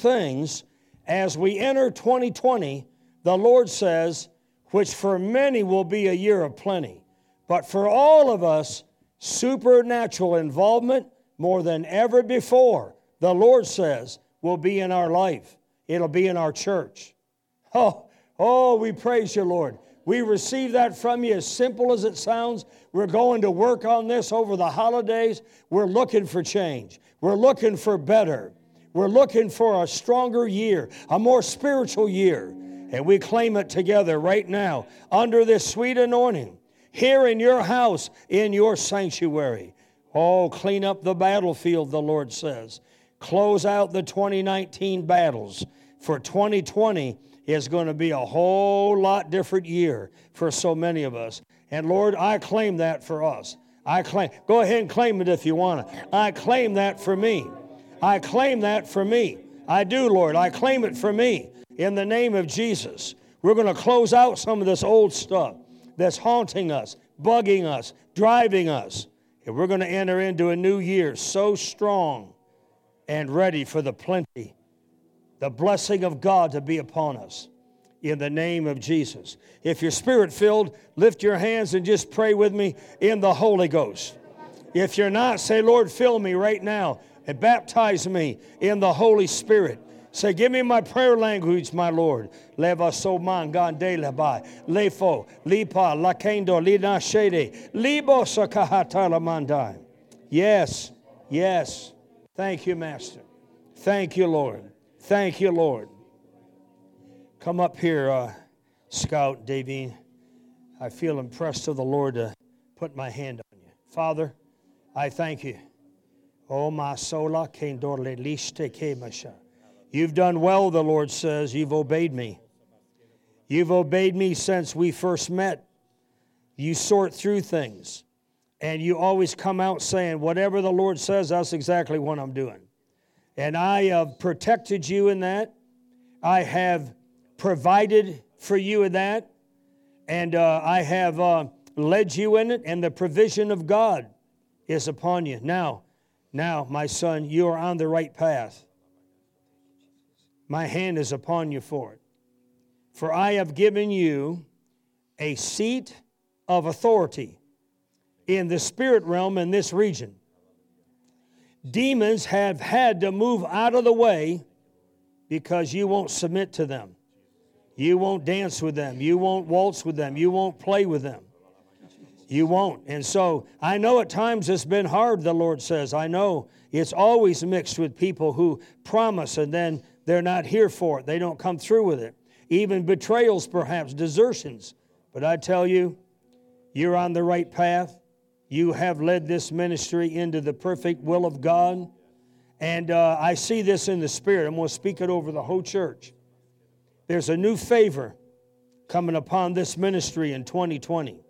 things as we enter 2020, the Lord says, which for many will be a year of plenty, but for all of us, supernatural involvement more than ever before, the Lord says, will be in our life. It'll be in our church. Oh, oh, we praise you, Lord. We receive that from you as simple as it sounds. We're going to work on this over the holidays. We're looking for change. We're looking for better. We're looking for a stronger year, a more spiritual year. And we claim it together right now under this sweet anointing here in your house, in your sanctuary. Oh, clean up the battlefield, the Lord says. Close out the 2019 battles. For 2020 is going to be a whole lot different year for so many of us. And Lord, I claim that for us. I claim, go ahead and claim it if you want to. I claim that for me. I claim that for me. I do, Lord. I claim it for me in the name of Jesus. We're going to close out some of this old stuff that's haunting us, bugging us, driving us. And we're going to enter into a new year so strong and ready for the plenty, the blessing of God to be upon us in the name of Jesus. If you're spirit filled, lift your hands and just pray with me in the Holy Ghost. If you're not, say, Lord, fill me right now and baptize me in the Holy Spirit. Say, give me my prayer language, my Lord. Leva so man gande. Lefo, lipa, lakendo, lina shede. Libo sakahata lamandai. Yes, yes. Thank you, Master. Thank you, Lord. Thank you, Lord. Come up here, uh, Scout Davine. I feel impressed of the Lord to put my hand on you. Father, I thank you. Oh, my sola. You've done well, the Lord says. You've obeyed me. You've obeyed me since we first met. You sort through things, and you always come out saying, Whatever the Lord says, that's exactly what I'm doing. And I have protected you in that. I have provided for you in that. And uh, I have uh, led you in it, and the provision of God is upon you. Now, now, my son, you are on the right path. My hand is upon you for it. For I have given you a seat of authority in the spirit realm in this region. Demons have had to move out of the way because you won't submit to them. You won't dance with them. You won't waltz with them. You won't play with them. You won't. And so I know at times it's been hard, the Lord says. I know it's always mixed with people who promise and then they're not here for it. They don't come through with it. Even betrayals, perhaps, desertions. But I tell you, you're on the right path. You have led this ministry into the perfect will of God. And uh, I see this in the Spirit. I'm going to speak it over the whole church. There's a new favor coming upon this ministry in 2020.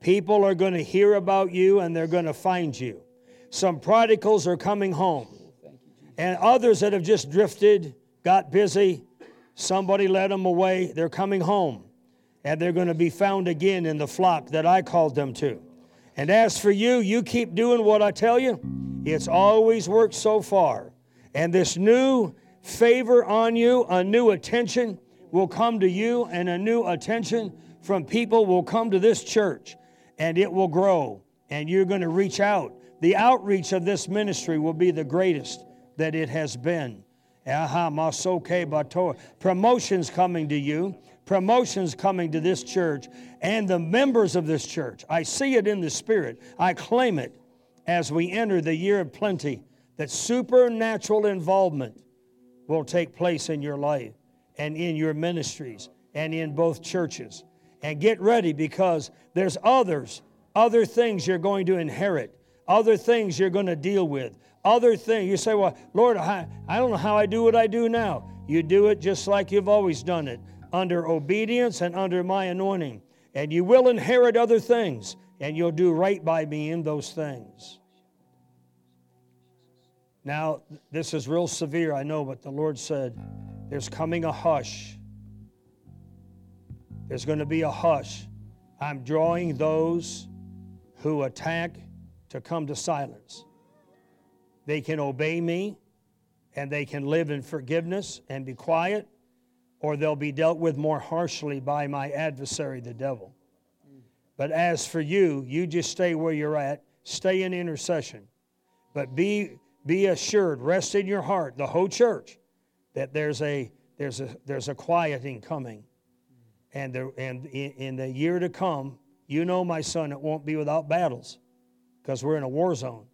People are going to hear about you and they're going to find you. Some prodigals are coming home, and others that have just drifted got busy, somebody led them away, they're coming home, and they're going to be found again in the flock that I called them to. And as for you, you keep doing what I tell you. It's always worked so far. And this new favor on you, a new attention will come to you, and a new attention from people will come to this church, and it will grow, and you're going to reach out. The outreach of this ministry will be the greatest that it has been. Aha, masoke. Promotions coming to you, promotions coming to this church and the members of this church. I see it in the Spirit. I claim it as we enter the year of plenty that supernatural involvement will take place in your life and in your ministries and in both churches. And get ready because there's others, other things you're going to inherit, other things you're going to deal with, other things. You say, Well, Lord, I, I don't know how I do what I do now. You do it just like you've always done it, under obedience and under my anointing. And you will inherit other things, and you'll do right by me in those things. Now, this is real severe, I know, but the Lord said, There's coming a hush. There's going to be a hush. I'm drawing those who attack to come to silence. They can obey me and they can live in forgiveness and be quiet, or they'll be dealt with more harshly by my adversary, the devil. But as for you, you just stay where you're at, stay in intercession. But be, be assured, rest in your heart, the whole church, that there's a, there's a, there's a quieting coming. And, there, and in, in the year to come, you know, my son, it won't be without battles because we're in a war zone.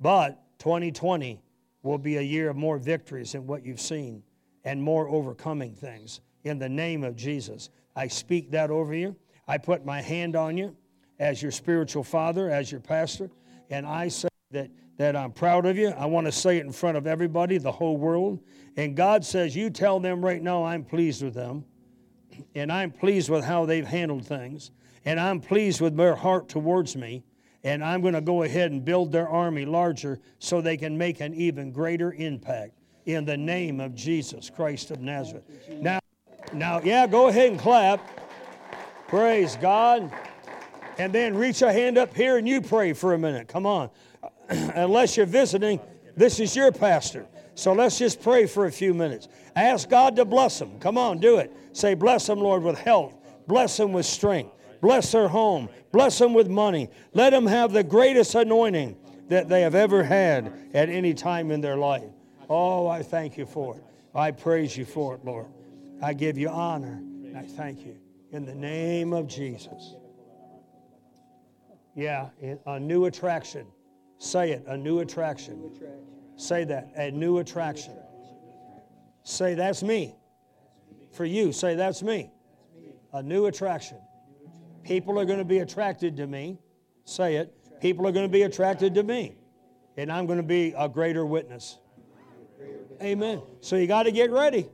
But 2020 will be a year of more victories than what you've seen and more overcoming things. In the name of Jesus, I speak that over you. I put my hand on you as your spiritual father, as your pastor, and I say that, that I'm proud of you. I want to say it in front of everybody, the whole world. And God says, You tell them right now I'm pleased with them, and I'm pleased with how they've handled things, and I'm pleased with their heart towards me and I'm going to go ahead and build their army larger so they can make an even greater impact in the name of Jesus Christ of Nazareth. Now, now, yeah, go ahead and clap. Praise God. And then reach a hand up here and you pray for a minute. Come on. Unless you're visiting, this is your pastor. So let's just pray for a few minutes. Ask God to bless them. Come on, do it. Say, Bless them, Lord, with health. Bless them with strength. Bless their home. Bless them with money. Let them have the greatest anointing that they have ever had at any time in their life. Oh, I thank you for it. I praise you for it, Lord. I give you honor. I thank you. In the name of Jesus. Yeah, a new attraction. Say it, a new attraction. Say that, a new attraction. Say, that's me. For you, say, that's me. A new attraction. People are going to be attracted to me. Say it. People are going to be attracted to me. And I'm going to be a greater witness. Amen. So you got to get ready.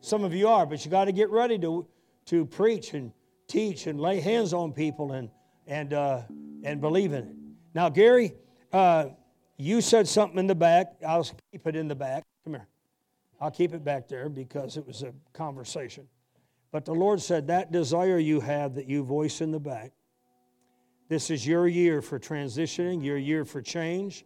Some of you are, but you got to get ready to, to preach and teach and lay hands on people and, and, uh, and believe in it. Now, Gary, uh, you said something in the back. I'll keep it in the back. I'll keep it back there because it was a conversation. But the Lord said, That desire you have that you voice in the back, this is your year for transitioning, your year for change.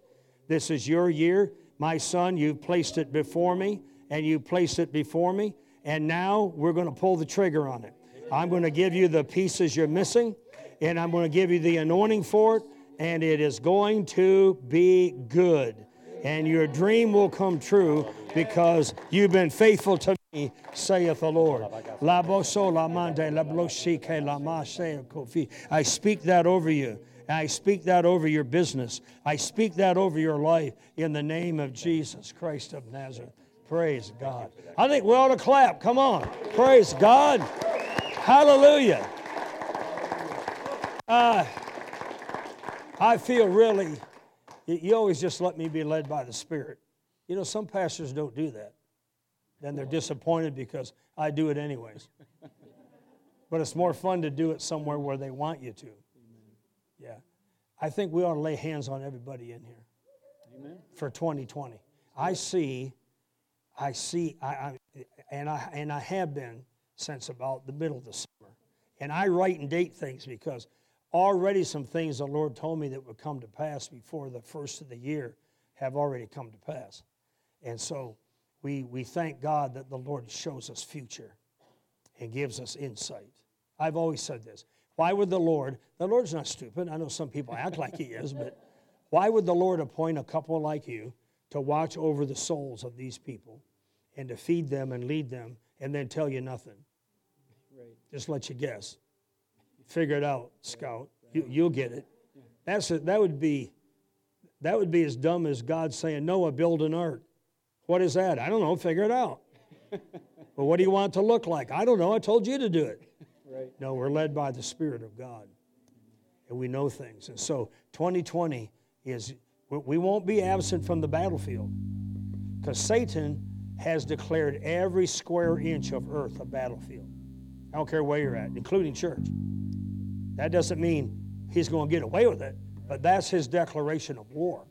This is your year. My son, you've placed it before me, and you placed it before me, and now we're going to pull the trigger on it. I'm going to give you the pieces you're missing, and I'm going to give you the anointing for it, and it is going to be good. And your dream will come true because you've been faithful to me, saith the Lord. I speak that over you. I speak that over your business. I speak that over your life in the name of Jesus Christ of Nazareth. Praise God. I think we ought to clap. Come on. Praise God. Hallelujah. Uh, I feel really, you always just let me be led by the Spirit. You know, some pastors don't do that then they're disappointed because I do it anyways. but it's more fun to do it somewhere where they want you to. Yeah. I think we ought to lay hands on everybody in here Amen. for 2020. I see, I see, I, I, and, I, and I have been since about the middle of the summer. And I write and date things because already some things the Lord told me that would come to pass before the first of the year have already come to pass. And so we, we thank God that the Lord shows us future and gives us insight. I've always said this. Why would the Lord, the Lord's not stupid. I know some people act like he is, but why would the Lord appoint a couple like you to watch over the souls of these people and to feed them and lead them and then tell you nothing? Right. Just let you guess. Figure it out, Scout. You, you'll get it. That's a, that would be that would be as dumb as God saying, Noah, build an ark. What is that? I don't know. Figure it out. but what do you want it to look like? I don't know. I told you to do it. Right. No, we're led by the Spirit of God. And we know things. And so 2020 is, we won't be absent from the battlefield because Satan has declared every square inch of earth a battlefield. I don't care where you're at, including church. That doesn't mean he's going to get away with it, but that's his declaration of war.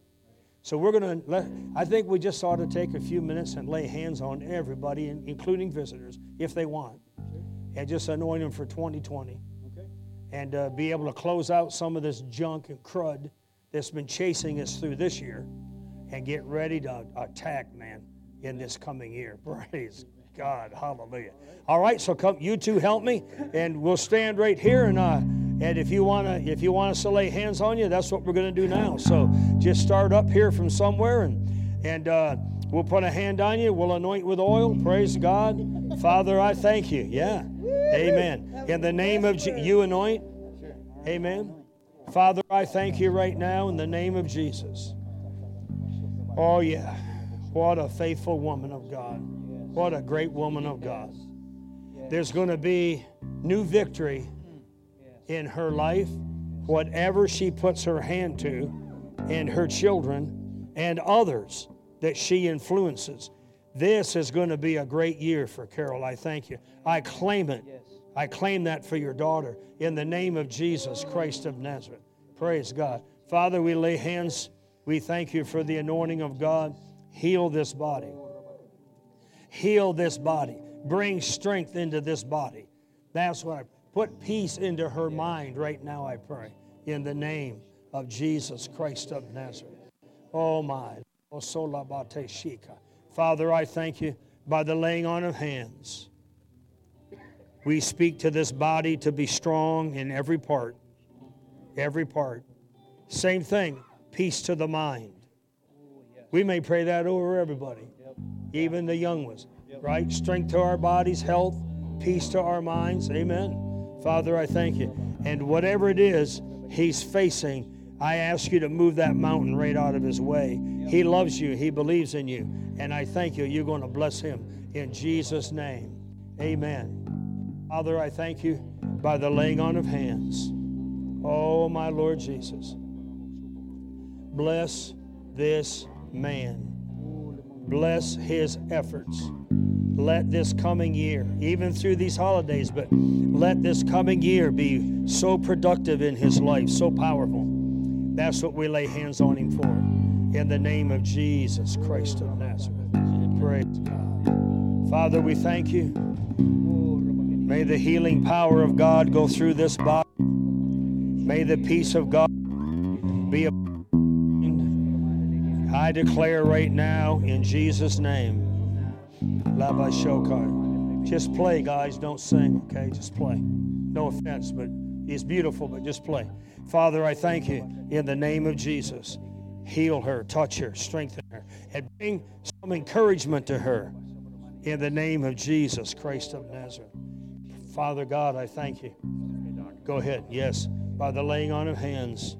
So we're going to let, I think we just ought to take a few minutes and lay hands on everybody, including visitors, if they want, and just anoint them for 2020. Okay. And uh, be able to close out some of this junk and crud that's been chasing us through this year and get ready to attack, man, in this coming year. Praise God. Hallelujah. All right, so come, you two help me, and we'll stand right here. And uh, and if you wanna, if you want us to lay hands on you, that's what we're gonna do now. So just start up here from somewhere, and and uh, we'll put a hand on you. We'll anoint with oil. Praise God, Father. I thank you. Yeah, Amen. In the name of Je- you anoint. Amen. Father, I thank you right now in the name of Jesus. Oh yeah, what a faithful woman of God. What a great woman of God. There's going to be new victory in her life, whatever she puts her hand to, and her children and others that she influences. This is going to be a great year for Carol. I thank you. I claim it. I claim that for your daughter in the name of Jesus Christ of Nazareth. Praise God. Father, we lay hands. We thank you for the anointing of God. Heal this body. Heal this body. Bring strength into this body. That's what I put peace into her mind right now, I pray, in the name of Jesus Christ of Nazareth. Oh my. Oh, shika. Father, I thank you by the laying on of hands. We speak to this body to be strong in every part. Every part. Same thing, peace to the mind. We may pray that over everybody, even the young ones, right? Strength to our bodies, health, peace to our minds. Amen. Father, I thank you. And whatever it is he's facing, I ask you to move that mountain right out of his way. He loves you, he believes in you. And I thank you, you're going to bless him in Jesus' name. Amen. Father, I thank you by the laying on of hands. Oh, my Lord Jesus. Bless this man. Bless his efforts. Let this coming year, even through these holidays, but let this coming year be so productive in his life, so powerful. That's what we lay hands on him for. In the name of Jesus Christ of Nazareth. Praise God. Father, we thank you. May the healing power of God go through this body. May the peace of God be upon. I declare right now in Jesus' name. Lava Shokar. Just play, guys. Don't sing, okay? Just play. No offense, but it's beautiful, but just play. Father, I thank you in the name of Jesus. Heal her, touch her, strengthen her, and bring some encouragement to her in the name of Jesus Christ of Nazareth. Father God, I thank you. Go ahead. Yes, by the laying on of hands,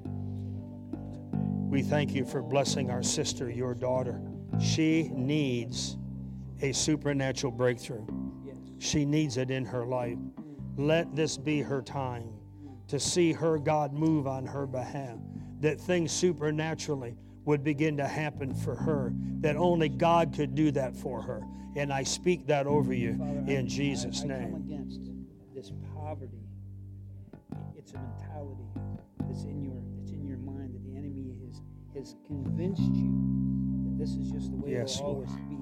we thank you for blessing our sister, your daughter. She needs a supernatural breakthrough. She needs it in her life. Let this be her time to see her God move on her behalf, that things supernaturally would begin to happen for her, that only God could do that for her. And I speak that over you Father, in I- Jesus' I, I name. come against this poverty. It's a mentality that's in your that's in your has convinced you that this is just the way Yes, it'll Lord. always be.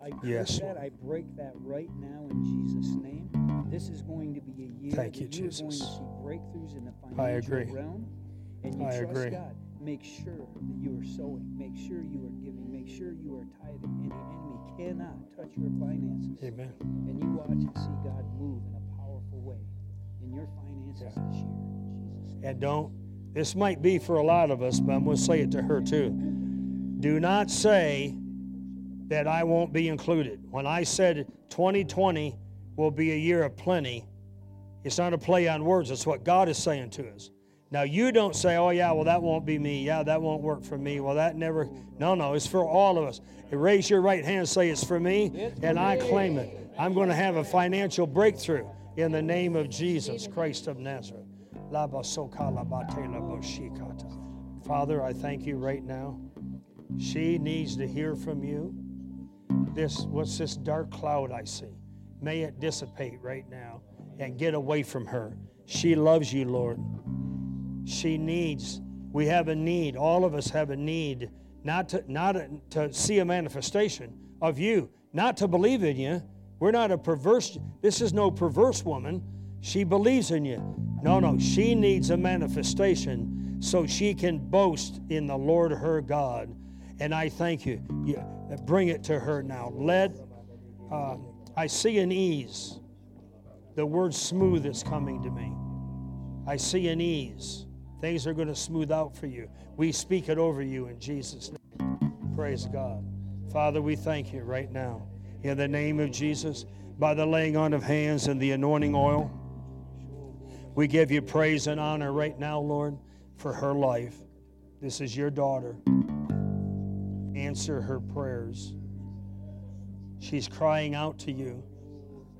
I break Yes, that. Lord. I break that right now in Jesus' name. This is going to be a year Thank you, that you're going to see breakthroughs in the I financial agree. realm. And you I trust agree. God. Make sure that you are sowing. Make sure you are giving. Make sure you are tithing. And the enemy cannot touch your finances Amen. and you watch and see God move in a powerful way in your finances Yeah. this year. In Jesus' name. And don't, this might be for a lot of us, but I'm going to say it to her too. Do not say that I won't be included. When I said 2020 will be a year of plenty, it's not a play on words, it's what God is saying to us. Now, you don't say, oh, yeah, well, that won't be me. Yeah, that won't work for me. Well, that never. No, no, it's for all of us. Raise your right hand and say, it's for me, and I claim it. I'm going to have a financial breakthrough in the name of Jesus Christ of Nazareth. Father, I thank you right now. She needs to hear from you. This, what's this dark cloud I see? May it dissipate right now and get away from her. She loves you, Lord. She needs, we have a need, all of us have a need, not to, not to see a manifestation of you, not to believe in you. We're not a perverse, this is no perverse woman. She believes in you. No, no, she needs a manifestation so she can boast in the Lord her God And I thank you. you bring it to her now. Let, uh, I see an ease. The word smooth is coming to me. I see an ease. Things are going to smooth out for you. We speak it over you in Jesus' name. Praise God. Father, we thank you right now. In the name of Jesus, by the laying on of hands and the anointing oil, we give you praise and honor right now, Lord, for her life. This is your daughter. Answer her prayers. She's crying out to you,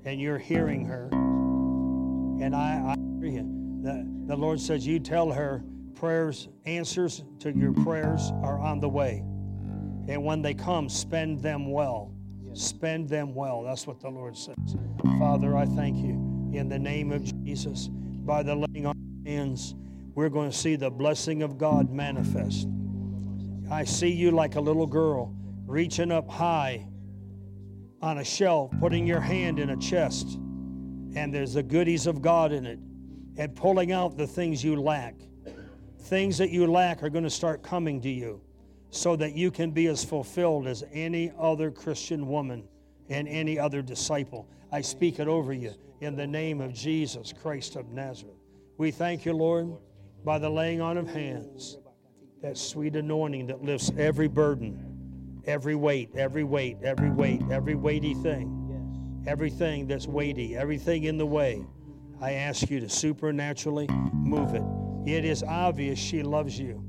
and you're hearing her. And I, I hear you. The, the Lord says, You tell her prayers, answers to your prayers are on the way. And when they come, spend them well. Spend them well. That's what the Lord says. Father, I thank you in the name of Jesus. By the laying on of hands, we're going to see the blessing of God manifest. I see you like a little girl reaching up high on a shelf, putting your hand in a chest, and there's the goodies of God in it, and pulling out the things you lack. Things that you lack are going to start coming to you so that you can be as fulfilled as any other Christian woman and any other disciple. I speak it over you in the name of Jesus Christ of Nazareth. We thank you, Lord, by the laying on of hands, that sweet anointing that lifts every burden, every weight, every weight, every weight, every weighty thing, everything that's weighty, everything in the way. I ask you to supernaturally move it. It is obvious she loves you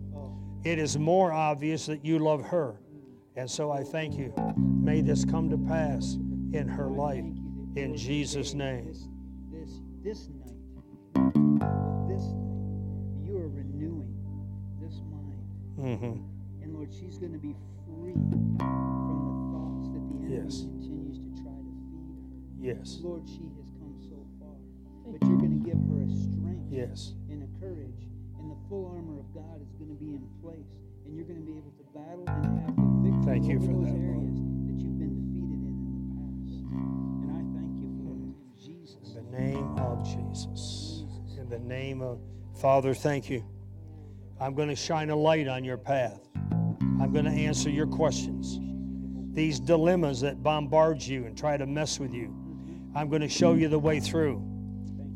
it is more obvious that you love her. And so I thank you. May this come to pass in her life. In Jesus' name. This, this, this night, this night, you are renewing this mind. Mm-hmm. And Lord, she's going to be free from the thoughts that the enemy Yes. continues to try to feed her. Yes. Lord, she has come so far. But you're going to give her a strength Yes. and a courage, and the full armor of God is going to be in place, and you're going to be able to battle and have the victory Thank you for those that, areas that name of Jesus. In the name of Father, thank you. I'm going to shine a light on your path. I'm going to answer your questions. These dilemmas that bombard you and try to mess with you, I'm going to show you the way through.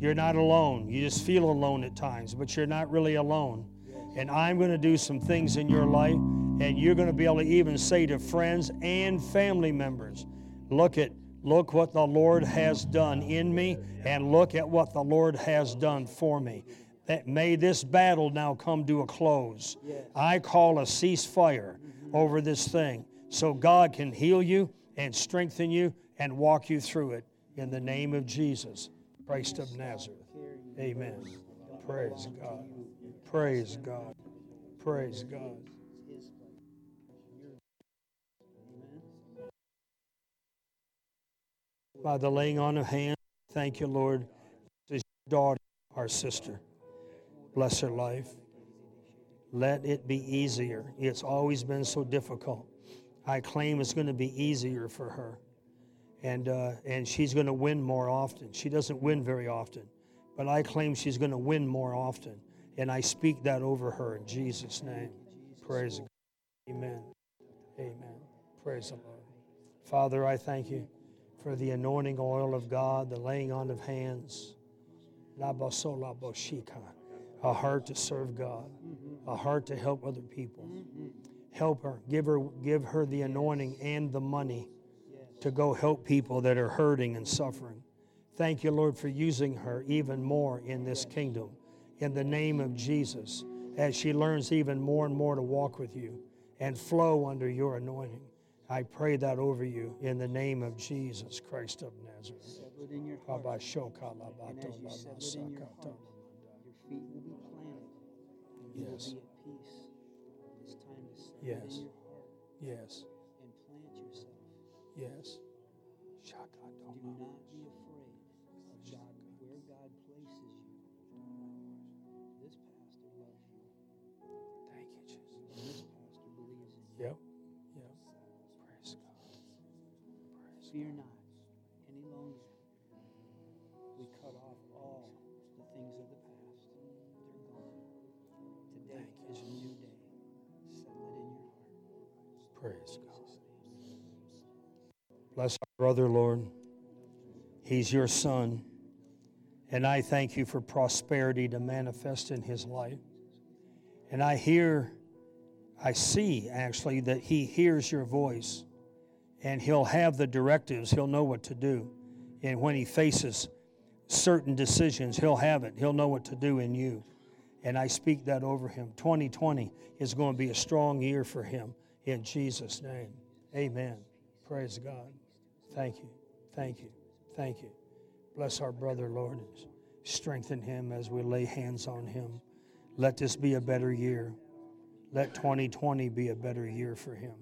You're not alone. You just feel alone at times, but you're not really alone. And I'm going to do some things in your life, and you're going to be able to even say to friends and family members, look at look what the Lord has done in me, and look at what the Lord has done for me. That may this battle now come to a close. I call a ceasefire over this thing so God can heal you and strengthen you and walk you through it in the name of Jesus, Christ of Nazareth. Amen. Praise God. Praise God. Praise God. By the laying on of hands, thank you, Lord. This is your daughter, our sister. Bless her life. Let it be easier. It's always been so difficult. I claim it's going to be easier for her. And, uh, and she's going to win more often. She doesn't win very often, but I claim she's going to win more often. And I speak that over her in Jesus' name. Praise God. Amen. Amen. Praise the Lord. Father, I thank you for the anointing oil of God, the laying on of hands. A heart to serve God, a heart to help other people. Help her. Give her give her the anointing and the money to go help people that are hurting and suffering. Thank you, Lord, for using her even more in this kingdom. In the name of Jesus, as she learns even more and more to walk with you and flow under your anointing. I pray that over you in the name of Jesus Christ of Nazareth. Settle it in your heart. And as you Yes. settle in your heart, your feet will be planted. And you Yes. will be at peace. It's time to settle Yes. in your heart Yes. and plant yourself. Yes. Do not Fear not any longer. We cut off all the things of the past. They're gone. Today is a new day. Settle it in your heart. Praise God. Bless our brother, Lord. He's your son. And I thank you for prosperity to manifest in his life. And I hear, I see actually that he hears your voice and he'll have the directives. He'll know what to do. And when he faces certain decisions, he'll have it. He'll know what to do in you. And I speak that over him. 2020 is going to be a strong year for him in Jesus' name. Amen. Praise God. Thank you. Thank you. Thank you. Bless our brother, Lord. Strengthen him as we lay hands on him. Let this be a better year. Let 2020 be a better year for him.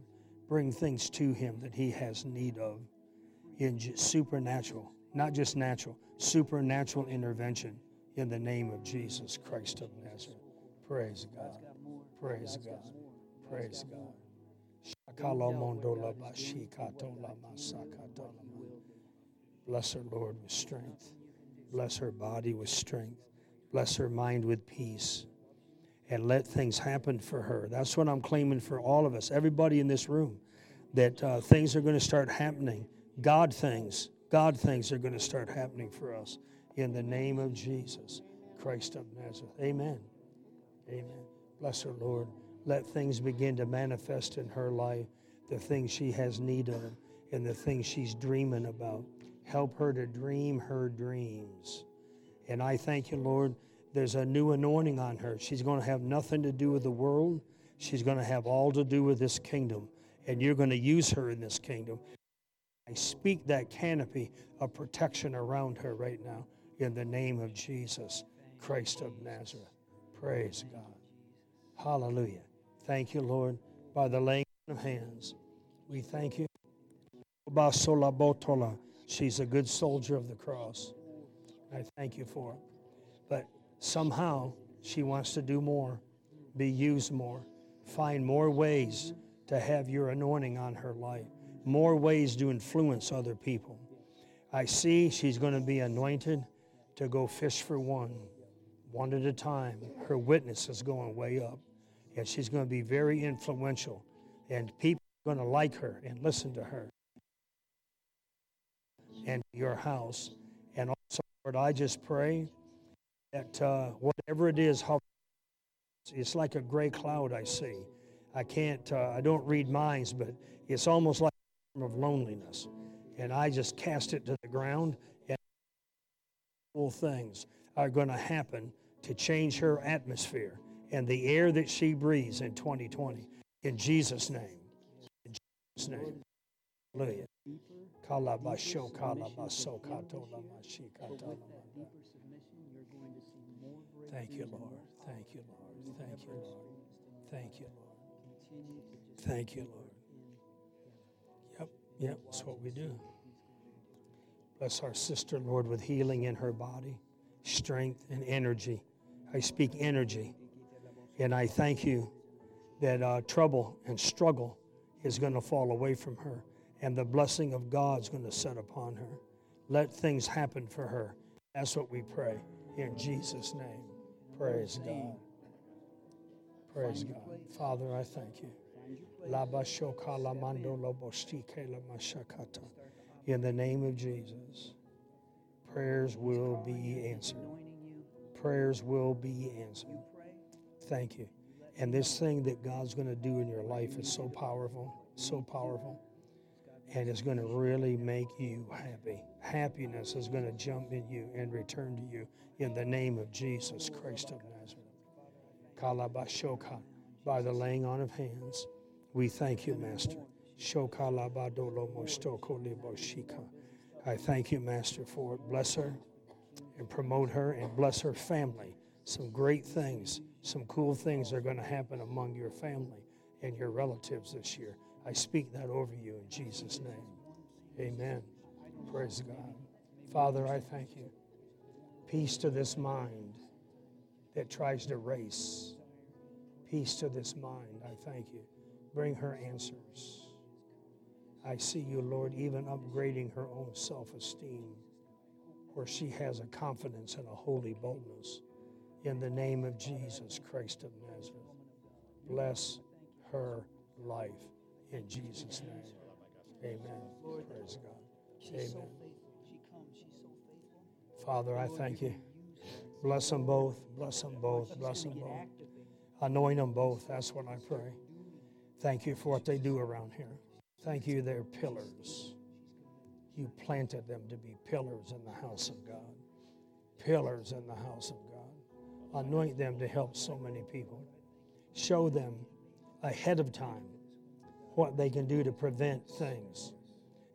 Bring things to him that he has need of in supernatural, not just natural, supernatural intervention in the name of Jesus Christ of Nazareth. Praise God. Praise God. Praise God. Bless her, Lord, with strength. Bless her body with strength. Bless her mind with peace. And let things happen for her. That's what I'm claiming for all of us, everybody in this room, that uh, things are going to start happening. God things, God things are going to start happening for us in the name of Jesus Christ of Nazareth. Amen. Amen. Bless her, Lord. Let things begin to manifest in her life, the things she has need of and the things she's dreaming about. Help her to dream her dreams. And I thank you, Lord. There's a new anointing on her. She's going to have nothing to do with the world. She's going to have all to do with this kingdom. And you're going to use her in this kingdom. I speak that canopy of protection around her right now in the name of Jesus Christ of Nazareth. Praise God. Hallelujah. Thank you, Lord, by the laying of hands. We thank you. She's a good soldier of the cross. I thank you for it. But somehow she wants to do more, be used more, find more ways to have your anointing on her life, more ways to influence other people. I see she's going to be anointed to go fish for one, one at a time. Her witness is going way up, and she's going to be very influential, and people are going to like her and listen to her and your house. And also, Lord, I just pray that uh, whatever it is, it's like a gray cloud I see. I can't, uh, I don't read minds, but it's almost like a form of loneliness. And I just cast it to the ground, and all things are going to happen to change her atmosphere and the air that she breathes in 2020. In Jesus' name. In Jesus' name. Hallelujah. Thank you, Lord. Thank you, Lord. Thank you, Lord. Thank you, Lord. Thank you, Lord. Yep, yep, that's what we do. Bless our sister, Lord, with healing in her body, strength and energy. I speak energy. And I thank you that uh, trouble and struggle is going to fall away from her and the blessing of God's going to set upon her. Let things happen for her. That's what we pray in Jesus' name. Praise God. Praise God. Father, I thank you. In the name of Jesus, prayers will be answered. Prayers will be answered. Thank you. And this thing that God's going to do in your life is so powerful, so powerful and it's going to really make you happy. Happiness is going to jump in you and return to you in the name of Jesus Christ of Nazareth. Kalabashoka, by the laying on of hands, we thank you, Master. I thank you, Master, for it. Bless her and promote her and bless her family. Some great things, some cool things are going to happen among your family and your relatives this year. I speak that over you in Jesus' name. Amen. Praise God. Father, I thank you. Peace to this mind that tries to race. Peace to this mind. I thank you. Bring her answers. I see you, Lord, even upgrading her own self esteem, where she has a confidence and a holy boldness. In the name of Jesus Christ of Nazareth, bless her life In Jesus' name. Amen. Praise God. She's Amen. so faithful. She comes. She's so faithful. Father, I thank you. gonna use her. Bless them both. Bless them both. Bless them both. Anoint them both. That's what I pray. Thank you for what they do around here. Thank you, they're pillars. You planted them to be pillars in the house of God. Pillars in the house of God. Anoint them to help so many people. Show them ahead of time what they can do to prevent things.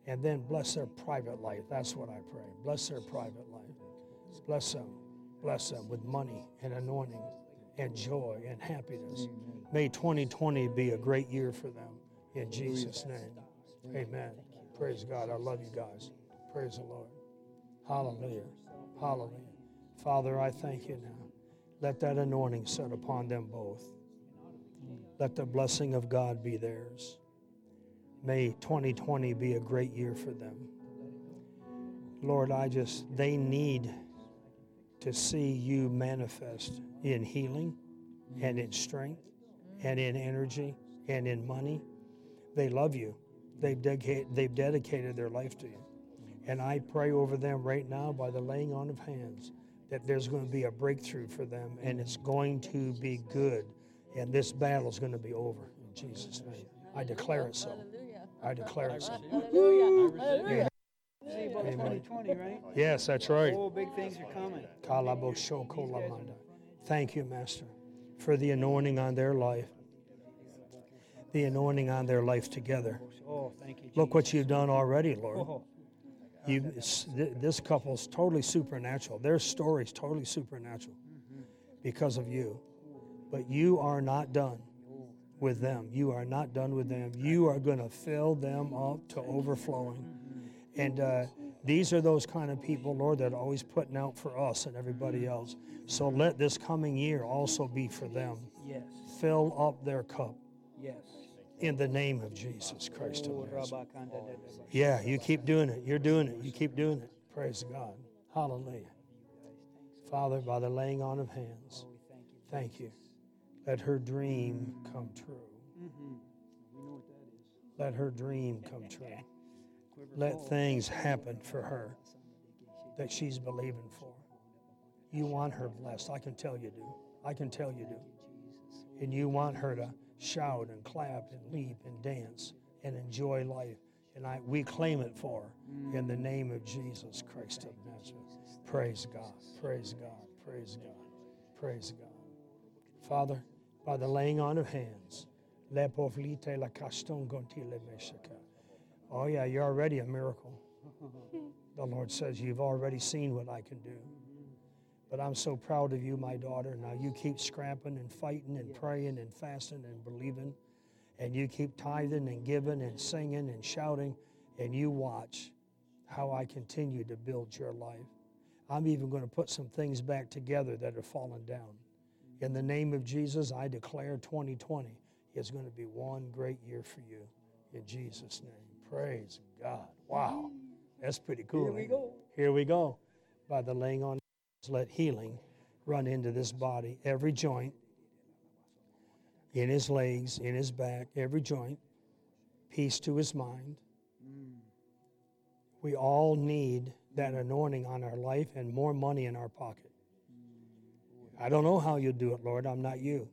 And then bless their private life. That's what I pray. Bless their private life. Bless them. Bless them with money and anointing and joy and happiness. May 2020 be a great year for them. In Jesus' name. Amen. Praise God. I love you guys. Praise the Lord. Hallelujah. Hallelujah. Father, I thank you now. Let that anointing set upon them both. Let the blessing of God be theirs. May 2020 be a great year for them. Lord, I just, they need to see you manifest in healing and in strength and in energy and in money. They love you. They've, dedicated, they've dedicated their life to you. And I pray over them right now by the laying on of hands that there's going to be a breakthrough for them and it's going to be good. And this battle is going to be over in Jesus' name. I declare it so. Hallelujah. I declare it so. Hallelujah. Hallelujah. Say about Amen. 2020, right? Yes, that's right. Oh, big things are coming. Thank you, Master, for the anointing on their life, the anointing on their life together. Oh, thank you. Look what you've done already, Lord. Oh, You, this couple's totally supernatural. Their story's totally supernatural mm-hmm. because of you. But you are not done with them. You are not done with them. You are going to fill them up to overflowing. And uh, these are those kind of people, Lord, that are always putting out for us and everybody else. So let this coming year also be for them. yes, Fill up their cup yes. in the name of Jesus Christ of Oh, Nazareth. Yeah, you keep doing it. You're doing it. You keep doing it. Praise God. Hallelujah. Father, by the laying on of hands, Oh, thank you. Let her dream come true. Mm-hmm. We know what that is. Let her dream come true. Let things happen for her that she's believing for. You want her blessed. I can tell you do. I can tell you do. And you want her to shout and clap and leap and dance and enjoy life. And I, we claim it for her in the name of Jesus Christ of Nazareth. Praise God. Praise God. Praise God. Praise God. Father, by the laying on of hands, lepovlite la caston gontile meshaka. Oh, yeah, you're already a miracle. The Lord says, You've already seen what I can do. But I'm so proud of you, my daughter. Now you keep scrapping and fighting and praying and fasting and believing. And you keep tithing and giving and singing and shouting. And you watch how I continue to build your life. I'm even going to put some things back together that are fallen down. In the name of Jesus, I declare 2020 is going to be one great year for you. In Jesus' name. Praise God. Wow. That's pretty cool. Here we go. Here we go. By the laying on, hands, let healing run into this body, every joint, in his legs, in his back, every joint, peace to his mind. Mm. We all need that anointing on our life and more money in our pocket. I don't know how you'll do it, Lord. I'm not you.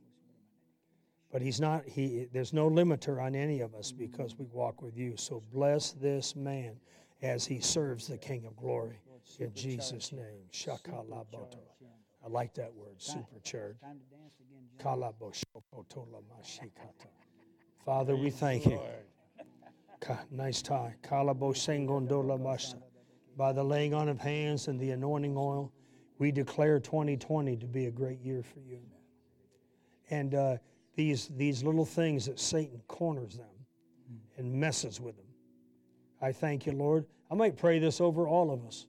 But he's not he there's no limiter on any of us because we walk with you. So bless this man as he serves the King of Glory. In Jesus' name. Shakalaboto. I like that word, supercharged. Time to dance again, John. Kalaboshokotolamashikata. Father, we thank you. Nice tie. By the laying on of hands and the anointing oil, we declare 2020 to be a great year for you. And uh, these, these little things that Satan corners them and messes with them. I thank you, Lord. I might pray this over all of us,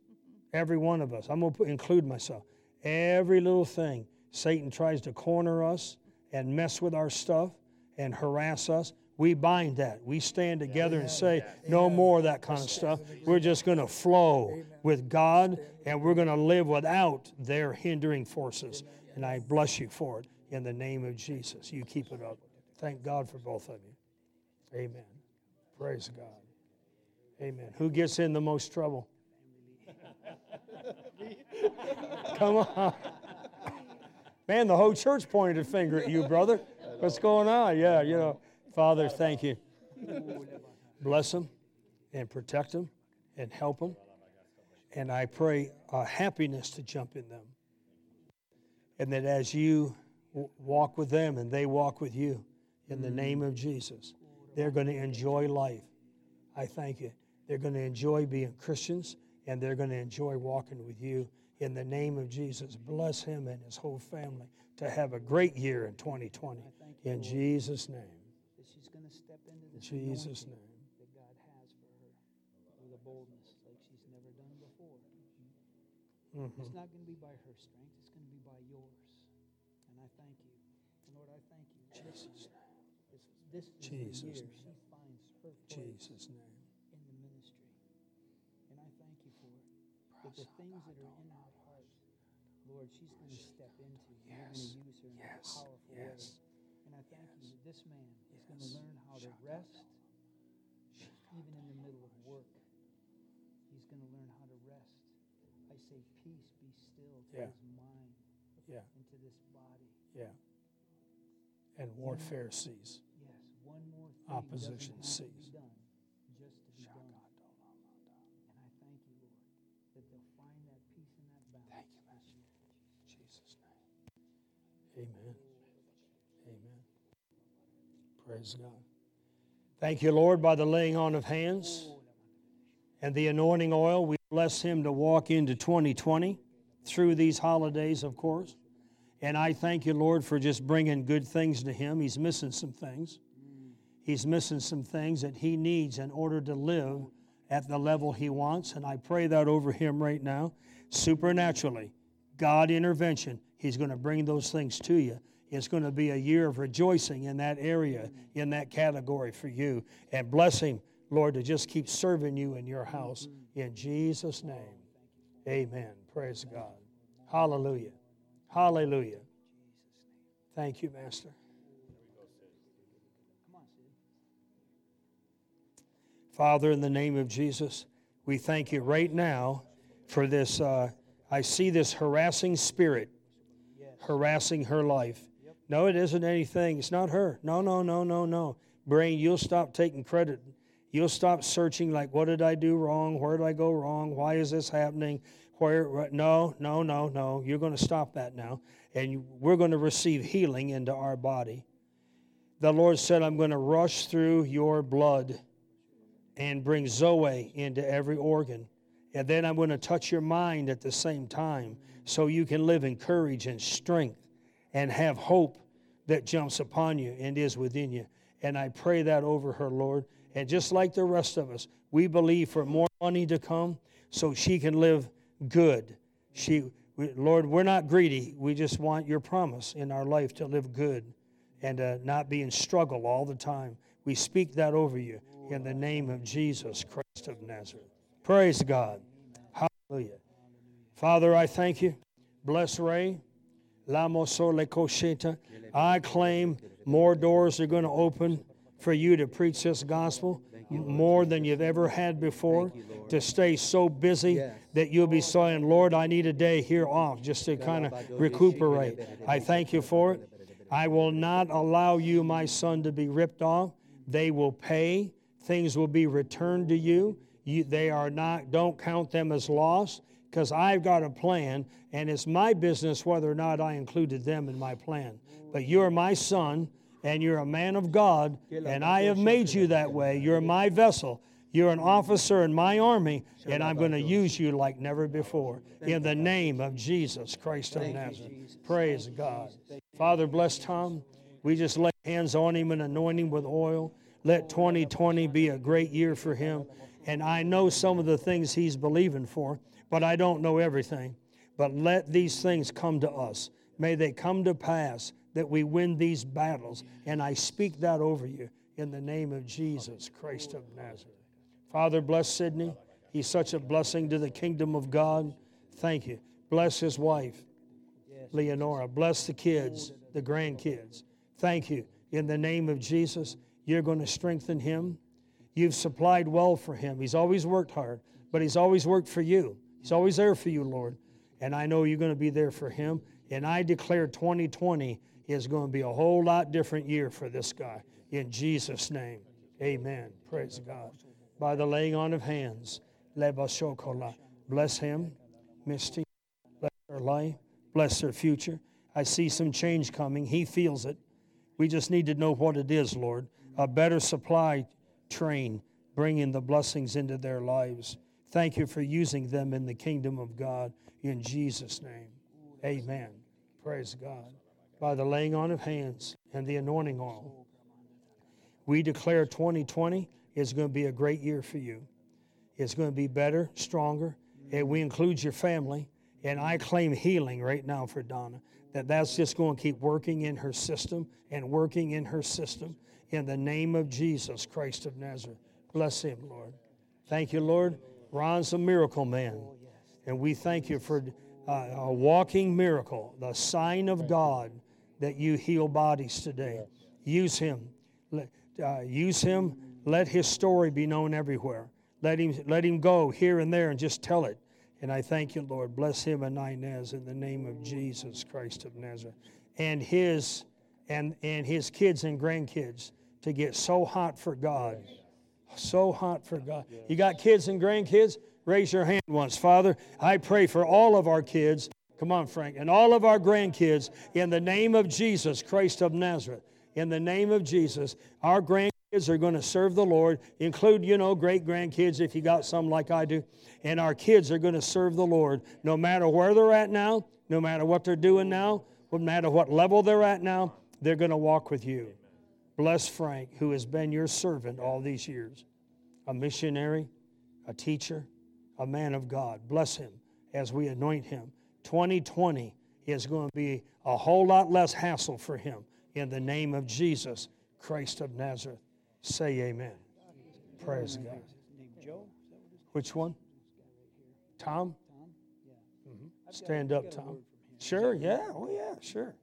every one of us. I'm going to include myself. Every little thing Satan tries to corner us and mess with our stuff and harass us, we bind that. We stand together and say, no more of that kind of stuff. We're just going to flow with God and we're going to live without their hindering forces. And I bless you for it in the name of Jesus. You keep it up. Thank God for both of you. Amen. Praise God. Amen. Who gets in the most trouble? Come on. Man, the whole church pointed a finger at you, brother. What's going on? Yeah, you know. Father, thank you. Bless them and protect them and help them. And I pray a happiness to jump in them. And that as you walk with them and they walk with you, in the name of Jesus, they're going to enjoy life. I thank you. They're going to enjoy being Christians and they're going to enjoy walking with you. In the name of Jesus, bless him and his whole family to have a great year in 2020. In Jesus' name. She's going to step into this Jesus' name. that God has for her with a boldness like she's never done before. Mhm. It's not going to be by her strength, it's going to be by yours. And I thank you. And Lord, I thank you. This, Jesus' this is Jesus' the year name. she finds her place Jesus' name. in the ministry. And I thank you for it. That the things that are in her heart, Lord, she's going to step into. and You're going Yes. to use her in Yes. a powerful Yes. way. And I thank you that this man is going to learn how to rest even in the middle of work. He's going to learn how to rest. I say, peace, be still to Yeah. his mind Yeah. and to this body. Yeah. And warfare cease. Yes, one more thing Opposition cease. Praise God. Thank you, Lord, by the laying on of hands and the anointing oil. We bless him to walk into 2020 through these holidays, of course. And I thank you, Lord, for just bringing good things to him. He's missing some things. He's missing some things that he needs in order to live at the level he wants. And I pray that over him right now. Supernaturally, God intervention, he's going to bring those things to you. It's going to be a year of rejoicing in that area, in that category for you. And bless him, Lord, to just keep serving you in your house. In Jesus' name, amen. Praise God. Hallelujah. Hallelujah. Thank you, Master. Come on, Sid. Father, in the name of Jesus, we thank you right now for this. Uh, I see this harassing spirit harassing her life. No, it isn't anything. It's not her. No, no, no, no, no. Brain, you'll stop taking credit. You'll stop searching like, what did I do wrong? Where did I go wrong? Why is this happening? Where? what- No, no, no, no. You're going to stop that now. And we're going to receive healing into our body. The Lord said, I'm going to rush through your blood and bring Zoe into every organ. And then I'm going to touch your mind at the same time so you can live in courage and strength and have hope that jumps upon you and is within you. And I pray that over her, Lord. And just like the rest of us, we believe for more money to come so she can live good. She, Lord, we're not greedy. We just want your promise in our life to live good and uh, not be in struggle all the time. We speak that over you in the name of Jesus Christ of Nazareth. Praise God. Hallelujah. Father, I thank you. Bless Ray. I claim more doors are going to open for you to preach this gospel more than you've ever had before. To stay so busy that you'll be saying, Lord, I need a day here off just to kind of recuperate. I thank you for it. I will not allow you, my son, to be ripped off. They will pay. Things will be returned to you. you they are not, don't count them as lost because I've got a plan, and it's my business whether or not I included them in my plan. But you're my son, and you're a man of God, and I have made you that way. You're my vessel. You're an officer in my army, and I'm going to use you like never before. In the name of Jesus Christ of Nazareth. Praise God. Father, bless Tom. We just lay hands on him and anoint him with oil. Let 2020 be a great year for him. And I know some of the things he's believing for, but I don't know everything. But let these things come to us. May they come to pass that we win these battles. And I speak that over you in the name of Jesus Christ of Nazareth. Father, bless Sidney. He's such a blessing to the kingdom of God. Thank you. Bless his wife, Leonora. Bless the kids, the grandkids. Thank you. In the name of Jesus, you're going to strengthen him You've supplied well for him. He's always worked hard, but he's always worked for you. He's always there for you, Lord. And I know you're going to be there for him. And I declare 2020 is going to be a whole lot different year for this guy. In Jesus' name, amen. Praise God. By the laying on of hands, bless him, Misty, bless her life, bless her future. I see some change coming. He feels it. We just need to know what it is, Lord. A better supply train bringing the blessings into their lives. Thank you for using them in the kingdom of God. In Jesus' name, amen. Praise God. By the laying on of hands and the anointing oil, we declare 2020 is going to be a great year for you. It's going to be better, stronger, and we include your family. And I claim healing right now for Donna. That that's just going to keep working in her system and working in her system in the name of Jesus Christ of Nazareth. Bless him, Lord. Thank you, Lord. Ron's a miracle man. And we thank you for uh, a walking miracle, the sign of God that you heal bodies today. Use him. Uh, use him. Let his story be known everywhere. Let him, let him go here and there and just tell it. And I thank you, Lord. Bless him and Inez in the name of Jesus Christ of Nazareth. And his and, and his kids and grandkids to get so hot for God. So hot for God. You got kids and grandkids? Raise your hand once. Father, I pray for all of our kids. Come on, Frank. And all of our grandkids in the name of Jesus Christ of Nazareth. In the name of Jesus, our grandkids are going to serve the Lord. Include, you know, great grandkids if you got some like I do. And our kids are going to serve the Lord no matter where they're at now, no matter what they're doing now, no matter what level they're at now, they're going to walk with you. Bless Frank, who has been your servant all these years, a missionary, a teacher, a man of God. Bless him as we anoint him. 2020 is going to be a whole lot less hassle for him. In the name of Jesus Christ of Nazareth, say amen. Praise God. Which one? Tom? Mm-hmm. Stand up, Tom. Sure, yeah. Oh, yeah, sure.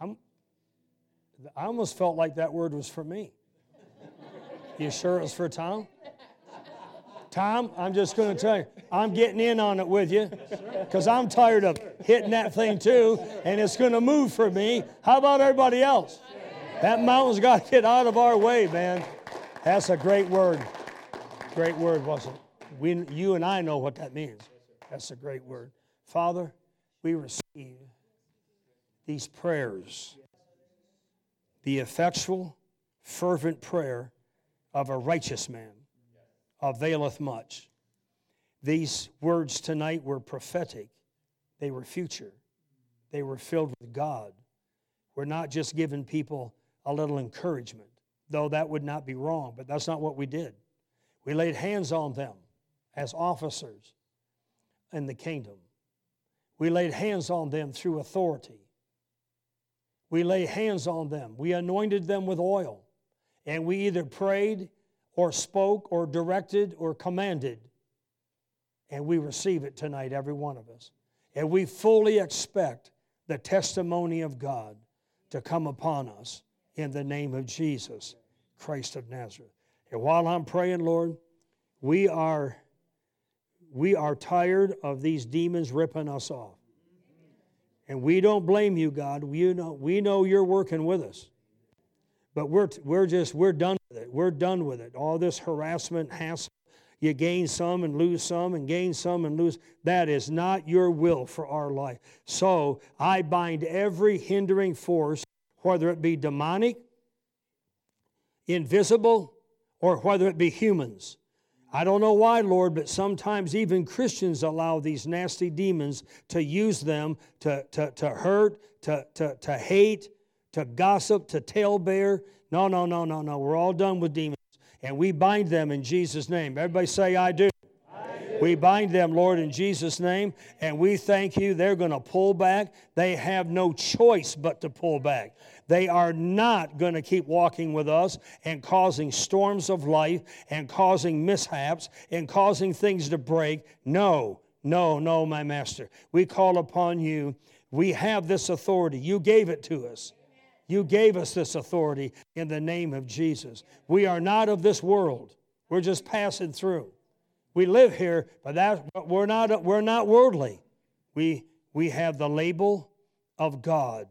I'm, I almost felt like that word was for me. You sure it was for Tom? Tom, I'm just going to tell you, I'm getting in on it with you because I'm tired of hitting that thing too, and it's going to move for me. How about everybody else? That mountain's got to get out of our way, man. That's a great word. Great word, wasn't it? We, you and I know what that means. That's a great word. Father, we receive these prayers. The effectual, fervent prayer of a righteous man availeth much. These words tonight were prophetic, they were future, they were filled with God. We're not just giving people a little encouragement, though that would not be wrong, but that's not what we did. We laid hands on them as officers in the kingdom. We laid hands on them through authority. We lay hands on them. We anointed them with oil. And we either prayed or spoke or directed or commanded. And we receive it tonight, every one of us. And we fully expect the testimony of God to come upon us in the name of Jesus, Christ of Nazareth. And while I'm praying, Lord, we are we are tired of these demons ripping us off. And we don't blame you, God. We know, we know you're working with us. But we're, we're just, we're done with it. We're done with it. All this harassment, hassle, you gain some and lose some and gain some and lose. That is not your will for our life. So I bind every hindering force, whether it be demonic, invisible, or whether it be humans. I don't know why, Lord, but sometimes even Christians allow these nasty demons to use them to, to, to hurt, to, to, to hate, to gossip, to tale bear. No, no, no, no, no. We're all done with demons. And we bind them in Jesus' name. Everybody say, I do. We bind them, Lord, in Jesus' name, and we thank you. They're going to pull back. They have no choice but to pull back. They are not going to keep walking with us and causing storms of life and causing mishaps and causing things to break. No, no, no, my master. We call upon you. We have this authority. You gave it to us. You gave us this authority in the name of Jesus. We are not of this world. We're just passing through. We live here, but that we're not we're not worldly. We we have the label of God.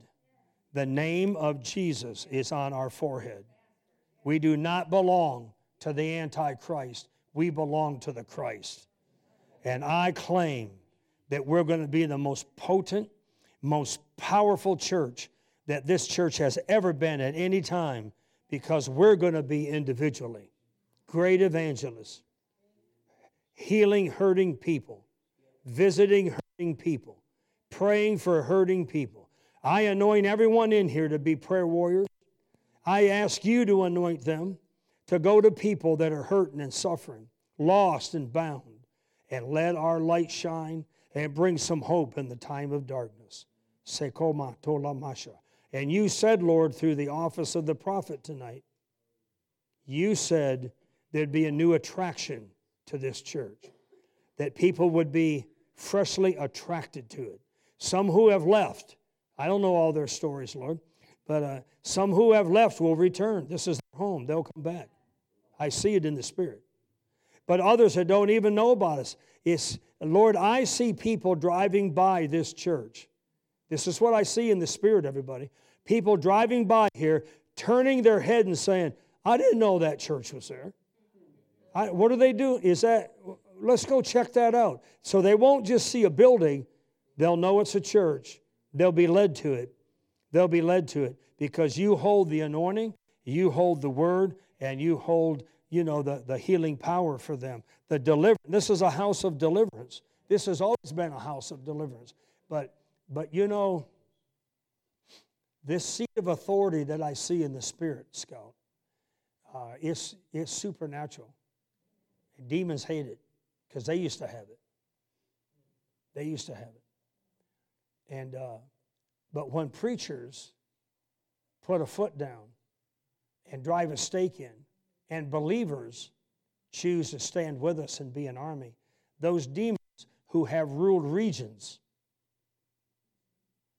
The name of Jesus is on our forehead. We do not belong to the Antichrist. We belong to the Christ. And I claim that we're going to be the most potent, most powerful church that this church has ever been at any time because we're going to be individually great evangelists, healing hurting people, visiting hurting people, praying for hurting people. I anoint everyone in here to be prayer warriors. I ask you to anoint them to go to people that are hurting and suffering, lost and bound, and let our light shine and bring some hope in the time of darkness. Sekoma tola masha. And you said, Lord, through the office of the prophet tonight, you said there'd be a new attraction to this church, that people would be freshly attracted to it. Some who have left, I don't know all their stories, Lord, but uh, some who have left will return. This is their home, they'll come back. I see it in the Spirit. But others that don't even know about us, it's, Lord, I see people driving by this church. This is what I see in the Spirit, everybody people driving by here turning their head and saying, I didn't know that church was there. I, what do they do? Is that, let's go check that out. So they won't just see a building, they'll know it's a church. They'll be led to it. They'll be led to it because you hold the anointing, you hold the word, and you hold, you know, the, the healing power for them. The deliverance. This is a house of deliverance. This has always been a house of deliverance. But but you know, this seat of authority that I see in the spirit, Scout, uh, it's, it's supernatural. Demons hate it because they used to have it. They used to have it. And, uh, but when preachers put a foot down and drive a stake in, and believers choose to stand with us and be an army, those demons who have ruled regions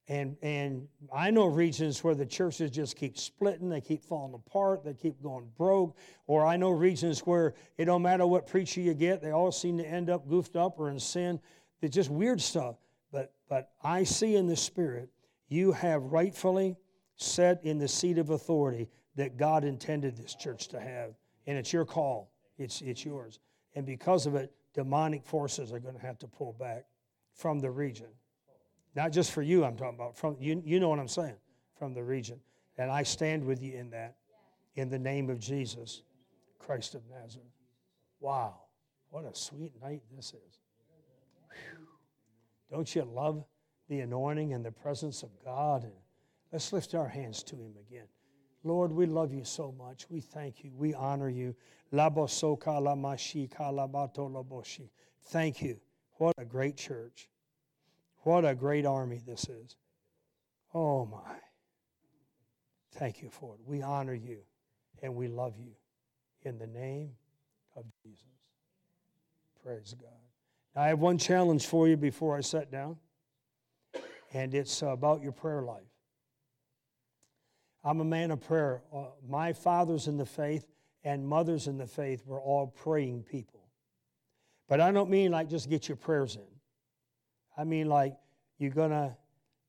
and, and I know regions where the churches just keep splitting, they keep falling apart, they keep going broke. Or I know regions where it don't matter what preacher you get, they all seem to end up goofed up or in sin. It's just weird stuff. But, but I see in the Spirit, you have rightfully set in the seat of authority that God intended this church to have. And it's your call, it's, it's yours. And because of it, demonic forces are going to have to pull back from the region. Not just for you, I'm talking about. From you, you know what I'm saying. From the region. And I stand with you in that. In the name of Jesus, Christ of Nazareth. Wow. What a sweet night this is. Whew. Don't you love the anointing and the presence of God? And let's lift our hands to Him again. Lord, we love you so much. We thank you. We honor you. Thank you. What a great church. What a great army this is. Oh, my. Thank you for it. We honor you and we love you in the name of Jesus. Praise God. Now, I have one challenge for you before I sit down, and it's about your prayer life. I'm a man of prayer. Uh, my fathers in the faith and mothers in the faith were all praying people. But I don't mean like just get your prayers in. I mean, like, you're to,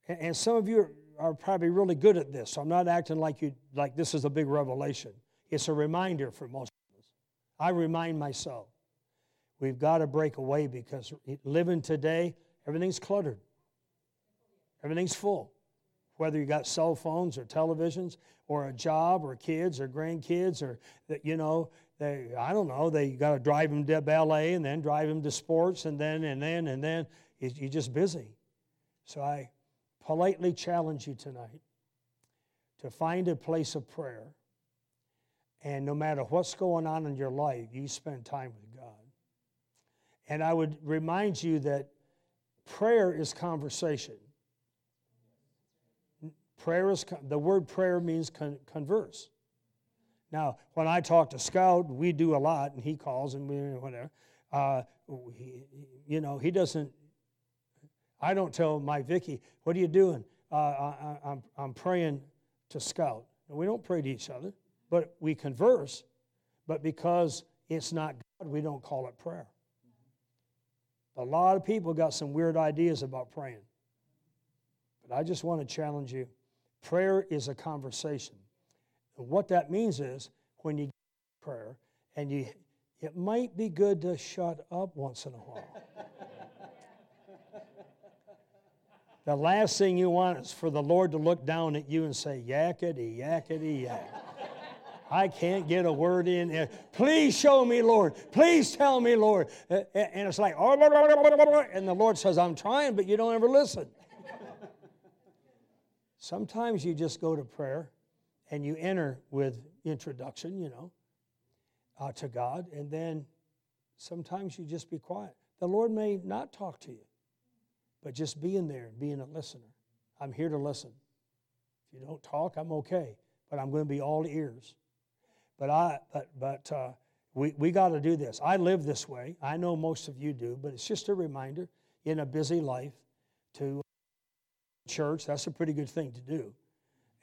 and some of you are probably really good at this. So I'm not acting like you like this is a big revelation. It's a reminder for most of us. I remind myself. We've got to break away because living today, everything's cluttered. Everything's full. Whether you got cell phones or televisions or a job or kids or grandkids or you know, they I don't know, they got to drive them to ballet and then drive them to sports and then and then and then you're just busy. So I politely challenge you tonight to find a place of prayer. And no matter what's going on in your life, you spend time with God. And I would remind you that prayer is conversation. Prayer is the word prayer means con- converse. Now, when I talk to Scout, we do a lot, and he calls and we whatever. Uh, he, you know, he doesn't. I don't tell my Vicky, "What are you doing?" Uh, I, I'm I'm praying to Scout. And We don't pray to each other, but we converse. But because it's not God, we don't call it prayer. A lot of people got some weird ideas about praying. But I just want to challenge you. Prayer is a conversation. And what that means is when you prayer and you it might be good to shut up once in a while. the last thing you want is for the Lord to look down at you and say, yakety, yakety, yak. I can't get a word in. Please show me, Lord. Please tell me, Lord. And it's like, oh, blah, blah, blah, and the Lord says, I'm trying, but you don't ever listen. Sometimes you just go to prayer and you enter with introduction, you know, uh, to God, and then sometimes you just be quiet. The Lord may not talk to you, but just being there and being a listener. I'm here to listen. If you don't talk, I'm okay, but I'm going to be all ears. But I, but but uh, we we got to do this. I live this way. I know most of you do, but it's just a reminder in a busy life to church. That's a pretty good thing to do,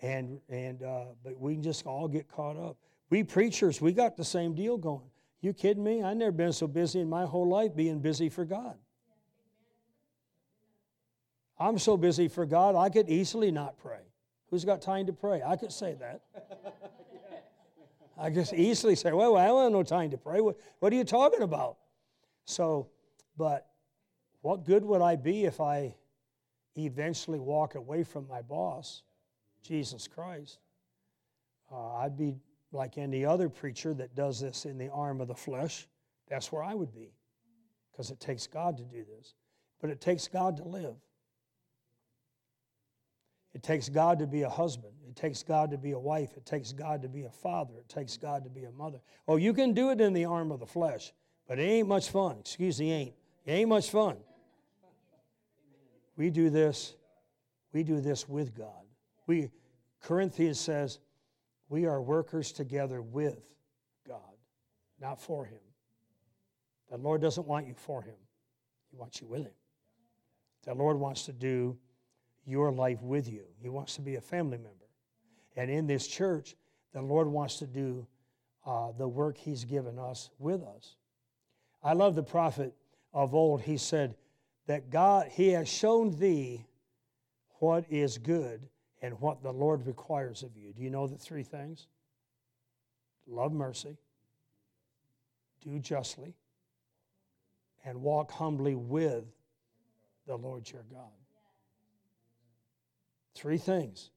and and uh, but we can just all get caught up. We preachers, we got the same deal going. You kidding me? I've never been so busy in my whole life being busy for God. I'm so busy for God, I could easily not pray. Who's got time to pray? I could say that. I just easily say, well, I don't have no time to pray. What, what are you talking about? So, but what good would I be if I eventually walk away from my boss, Jesus Christ? Uh, I'd be like any other preacher that does this in the arm of the flesh. That's where I would be because it takes God to do this. But it takes God to live. It takes God to be a husband. It takes God to be a wife. It takes God to be a father. It takes God to be a mother. Oh, you can do it in the arm of the flesh, but it ain't much fun. Excuse me, ain't. It ain't much fun. We do this, we do this with God. We Corinthians says, we are workers together with God, not for Him. The Lord doesn't want you for Him, He wants you with Him. The Lord wants to do your life with you. He wants to be a family member. And in this church, the Lord wants to do uh, the work He's given us with us. I love the prophet of old. He said that God, He has shown thee what is good and what the Lord requires of you. Do you know the three things? Love mercy, do justly, and walk humbly with the Lord your God. Three things.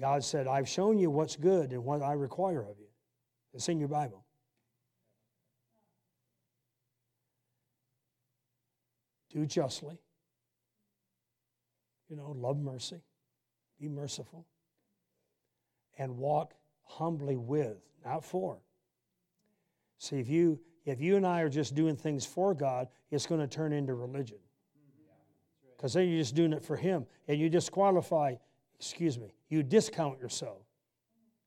God said, I've shown you what's good and what I require of you. It's in your Bible. Do justly. You know, love mercy. Be merciful. And walk humbly with, not for. See, if you if you and I are just doing things for God, it's going to turn into religion because then you're just doing it for Him and you disqualify, excuse me, you discount yourself.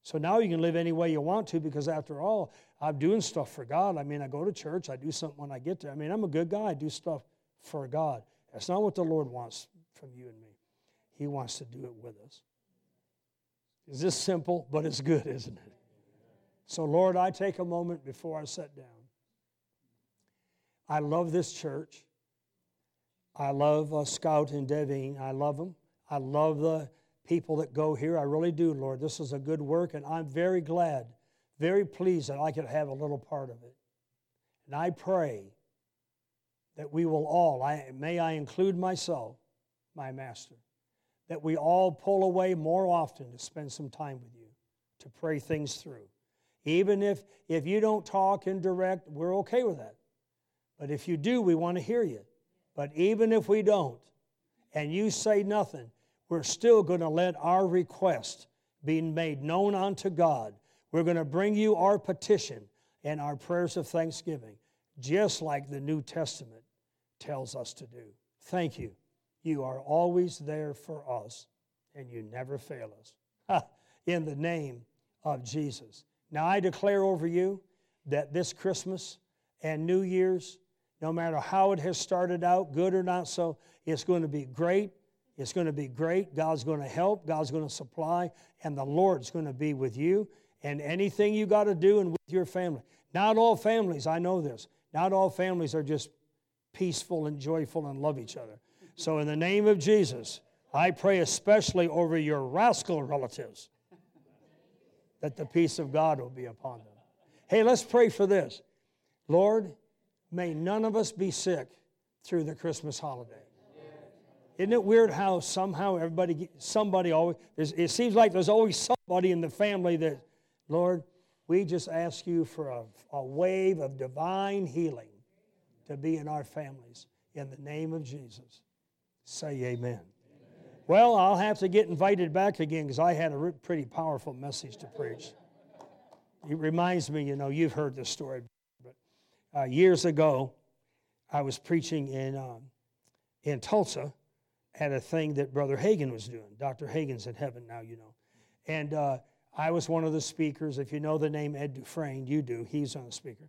So now you can live any way you want to because after all, I'm doing stuff for God. I mean, I go to church, I do something when I get there. I mean, I'm a good guy, I do stuff for God. That's not what the Lord wants from you and me. He wants to do it with us. Is this simple? But it's good, isn't it? So, Lord, I take a moment before I sit down. I love this church. I love uh, Scout and Devine. I love them. I love the people that go here. I really do, Lord. This is a good work, and I'm very glad, very pleased that I could have a little part of it. And I pray that we will all, I, may I include myself, my master, that we all pull away more often to spend some time with you, to pray things through. Even if, if you don't talk and direct, we're okay with that. But if you do, we want to hear you. But even if we don't, and you say nothing, we're still going to let our request be made known unto God. We're going to bring you our petition and our prayers of thanksgiving. just like the New Testament tells us to do. Thank you. You are always there for us, and you never fail us. In the name of Jesus. Now I declare over you that this Christmas and New Year's, no matter how it has started out, good or not so, it's going to be great. It's going to be great. God's going to help. God's going to supply. And the Lord's going to be with you and anything you got to do and with your family. Not all families, I know this, not all families are just peaceful and joyful and love each other. So, in the name of Jesus, I pray especially over your rascal relatives that the peace of God will be upon them. Hey, let's pray for this. Lord, may none of us be sick through the Christmas holiday. Isn't it weird how somehow everybody, somebody always, it seems like there's always somebody in the family that, Lord, we just ask you for a, a wave of divine healing to be in our families. In the name of Jesus. Say amen. Well, I'll have to get invited back again because I had a pretty powerful message to preach. It reminds me, you know, you've heard this story, uh, years ago, I was preaching in, um, in Tulsa at a thing that Brother Hagin was doing. Dr. Hagin's in heaven now, you know. And uh, I was one of the speakers. If you know the name Ed Dufresne, you do. He's on the speaker.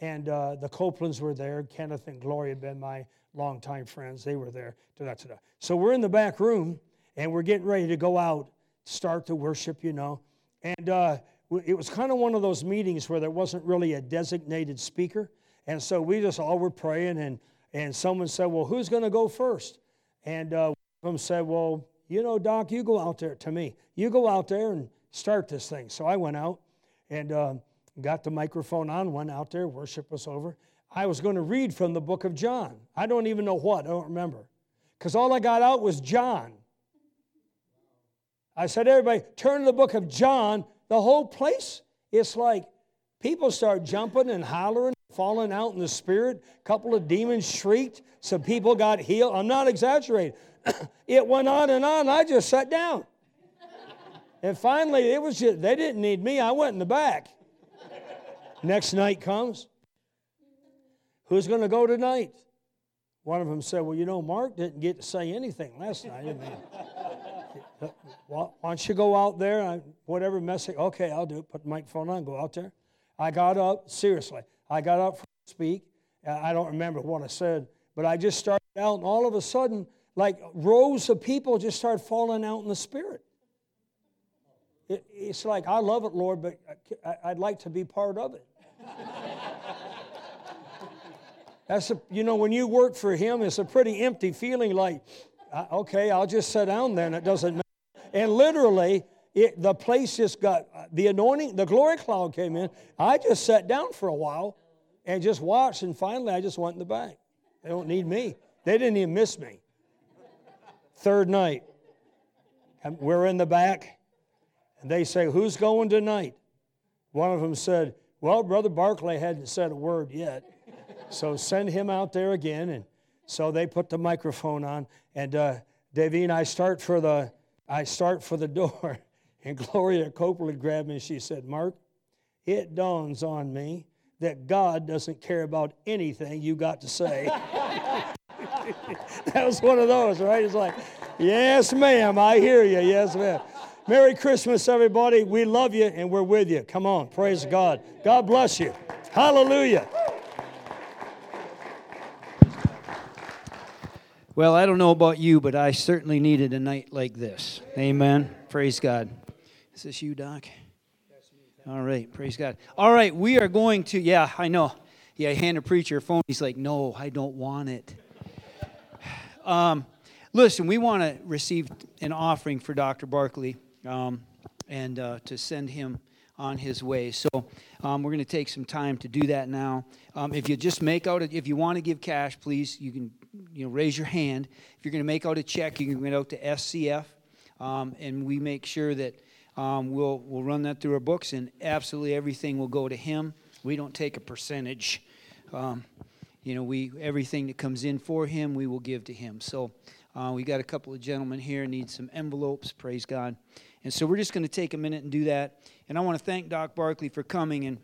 And uh, the Copelands were there. Kenneth and Gloria had been my longtime friends. They were there. Ta-da-ta-da. So we're in the back room, and we're getting ready to go out, start the worship, you know. And uh, it was kind of one of those meetings where there wasn't really a designated speaker. And so we just all were praying, and, and someone said, Well, who's going to go first? And uh, one of them said, Well, you know, Doc, you go out there to me. You go out there and start this thing. So I went out and uh, got the microphone on, went out there, worship was over. I was going to read from the book of John. I don't even know what, I don't remember. Because all I got out was John. I said, everybody, turn to the book of John. The whole place, it's like people start jumping and hollering, falling out in the spirit. A couple of demons shrieked. Some people got healed. I'm not exaggerating. it went on and on. I just sat down. And finally, it was just, they didn't need me. I went in the back. Next night comes. Who's going to go tonight? One of them said, Well, you know, Mark didn't get to say anything last night. I mean, why don't you go out there? I, whatever message. Okay, I'll do it. Put the microphone on, go out there. I got up, seriously. I got up to speak. I don't remember what I said, but I just started out, and all of a sudden, like rows of people just started falling out in the spirit. It, it's like, I love it, Lord, but I, would like to be part of it. That's a, you know, when you work for Him, it's a pretty empty feeling like, uh, okay, I'll just sit down then. It doesn't matter. And literally, it, the place just got, the anointing, the glory cloud came in. I just sat down for a while and just watched, and finally I just went in the back. They don't need me. They didn't even miss me. Third night, we're in the back. And they say, Who's going tonight? One of them said, Well, Brother Barclay hadn't said a word yet. so send him out there again. And so they put the microphone on. And uh, and I start for the I start for the door. And Gloria Copeland grabbed me and she said, Mark, it dawns on me that God doesn't care about anything you got to say. that was one of those, right? It's like, yes, ma'am, I hear you. Yes, ma'am. Merry Christmas, everybody. We love you and we're with you. Come on, praise God. God bless you. Hallelujah. Well, I don't know about you, but I certainly needed a night like this. Amen. Praise God. Is this you, Doc? All right, praise God. All right, we are going to, yeah, I know. Yeah, I hand a preacher a phone. He's like, no, I don't want it. Um, listen, we want to receive an offering for Dr. Barclay um, and uh, to send him on his way. So um, we're going to take some time to do that now. Um, if you just make out, a, if you want to give cash, please, you can you know raise your hand. If you're going to make out a check, you can get out to SCF, um, and we make sure that um, we'll we'll run that through our books, and absolutely everything will go to him. We don't take a percentage. Um, you know, we everything that comes in for him, we will give to him. So. Uh, we got a couple of gentlemen here need some envelopes. Praise God. And so we're just going to take a minute and do that. And I want to thank Doc Barclay for coming. And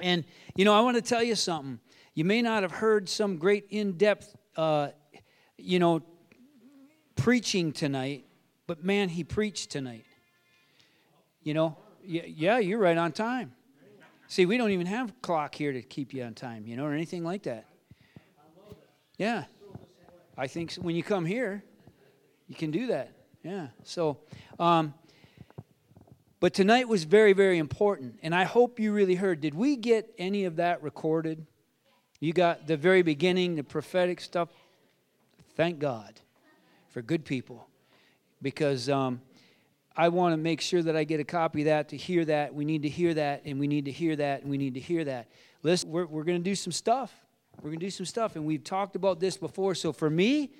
And, you know, I want to tell you something. You may not have heard some great in depth, uh, you know, preaching tonight, but man, he preached tonight. You know, yeah, you're right on time. See, we don't even have a clock here to keep you on time, you know, or anything like that. Yeah. I think when you come here, you can do that. Yeah. So, um, but tonight was very, very important. And I hope you really heard. Did we get any of that recorded? You got the very beginning, the prophetic stuff. Thank God for good people. Because um, I want to make sure that I get a copy of that to hear that. We need to hear that, and we need to hear that, and we need to hear that. Listen, we're, we're going to do some stuff. We're going to do some stuff. And we've talked about this before. So for me,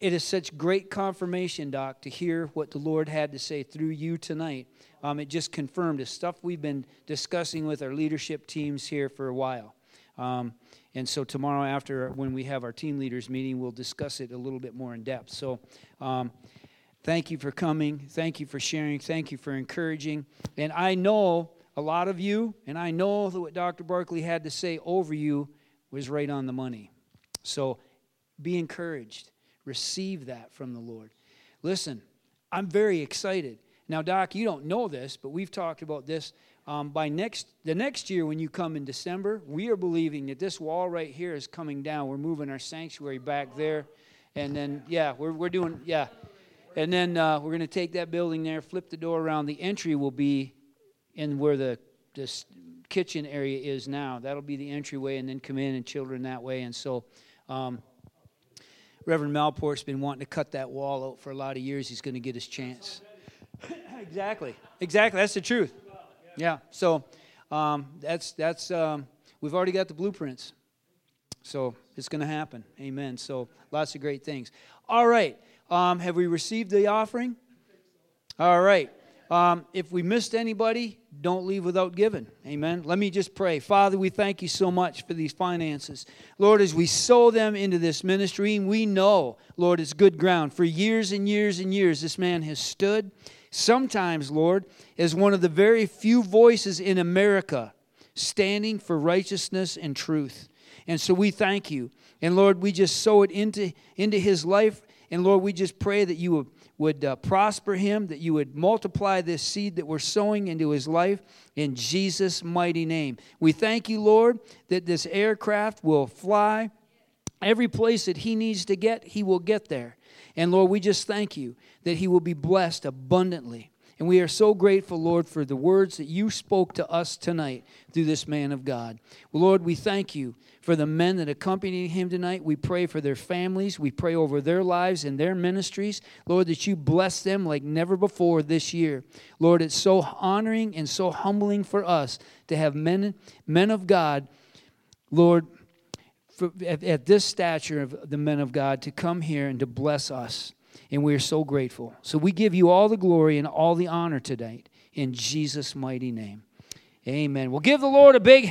it is such great confirmation, Doc, to hear what the Lord had to say through you tonight. Um, it just confirmed the stuff we've been discussing with our leadership teams here for a while. Um, and so tomorrow, after when we have our team leaders meeting, we'll discuss it a little bit more in depth. So, um, thank you for coming. Thank you for sharing. Thank you for encouraging. And I know a lot of you, and I know that what Dr. Barclay had to say over you was right on the money. So, be encouraged receive that from the Lord. Listen, I'm very excited. Now, Doc, you don't know this, but we've talked about this. Um, by next the next year, when you come in December, we are believing that this wall right here is coming down. We're moving our sanctuary back there, and then yeah, we're we're doing yeah, and then uh, we're going to take that building there, flip the door around. The entry will be in where the this kitchen area is now. That'll be the entryway, and then come in and children that way. And so. Um, Reverend Malport's been wanting to cut that wall out for a lot of years. He's going to get his chance. exactly. Exactly. That's the truth. Yeah. So um, that's that's um, we've already got the blueprints. So it's going to happen. Amen. So lots of great things. All right. Um, have we received the offering? All right. Um, if we missed anybody, don't leave without giving. Amen. Let me just pray. Father, we thank you so much for these finances. Lord, as we sow them into this ministry, we know, Lord, it's good ground. For years and years and years, this man has stood. Sometimes, Lord, as one of the very few voices in America standing for righteousness and truth. And so we thank you. And Lord, we just sow it into, into his life. And Lord, we just pray that you would would uh, prosper him, that you would multiply this seed that we're sowing into his life in Jesus' mighty name. We thank you, Lord, that this aircraft will fly. Every place that he needs to get, he will get there. And Lord, we just thank you that he will be blessed abundantly. And we are so grateful, Lord, for the words that you spoke to us tonight through this man of God. Lord, we thank you for the men that accompanied him tonight. We pray for their families. We pray over their lives and their ministries. Lord, that you bless them like never before this year. Lord, it's so honoring and so humbling for us to have men, men of God, Lord, for, at, at this stature of the men of God, to come here and to bless us. And we are so grateful. So we give you all the glory and all the honor tonight in Jesus' mighty name. Amen. We'll give the Lord a big hand.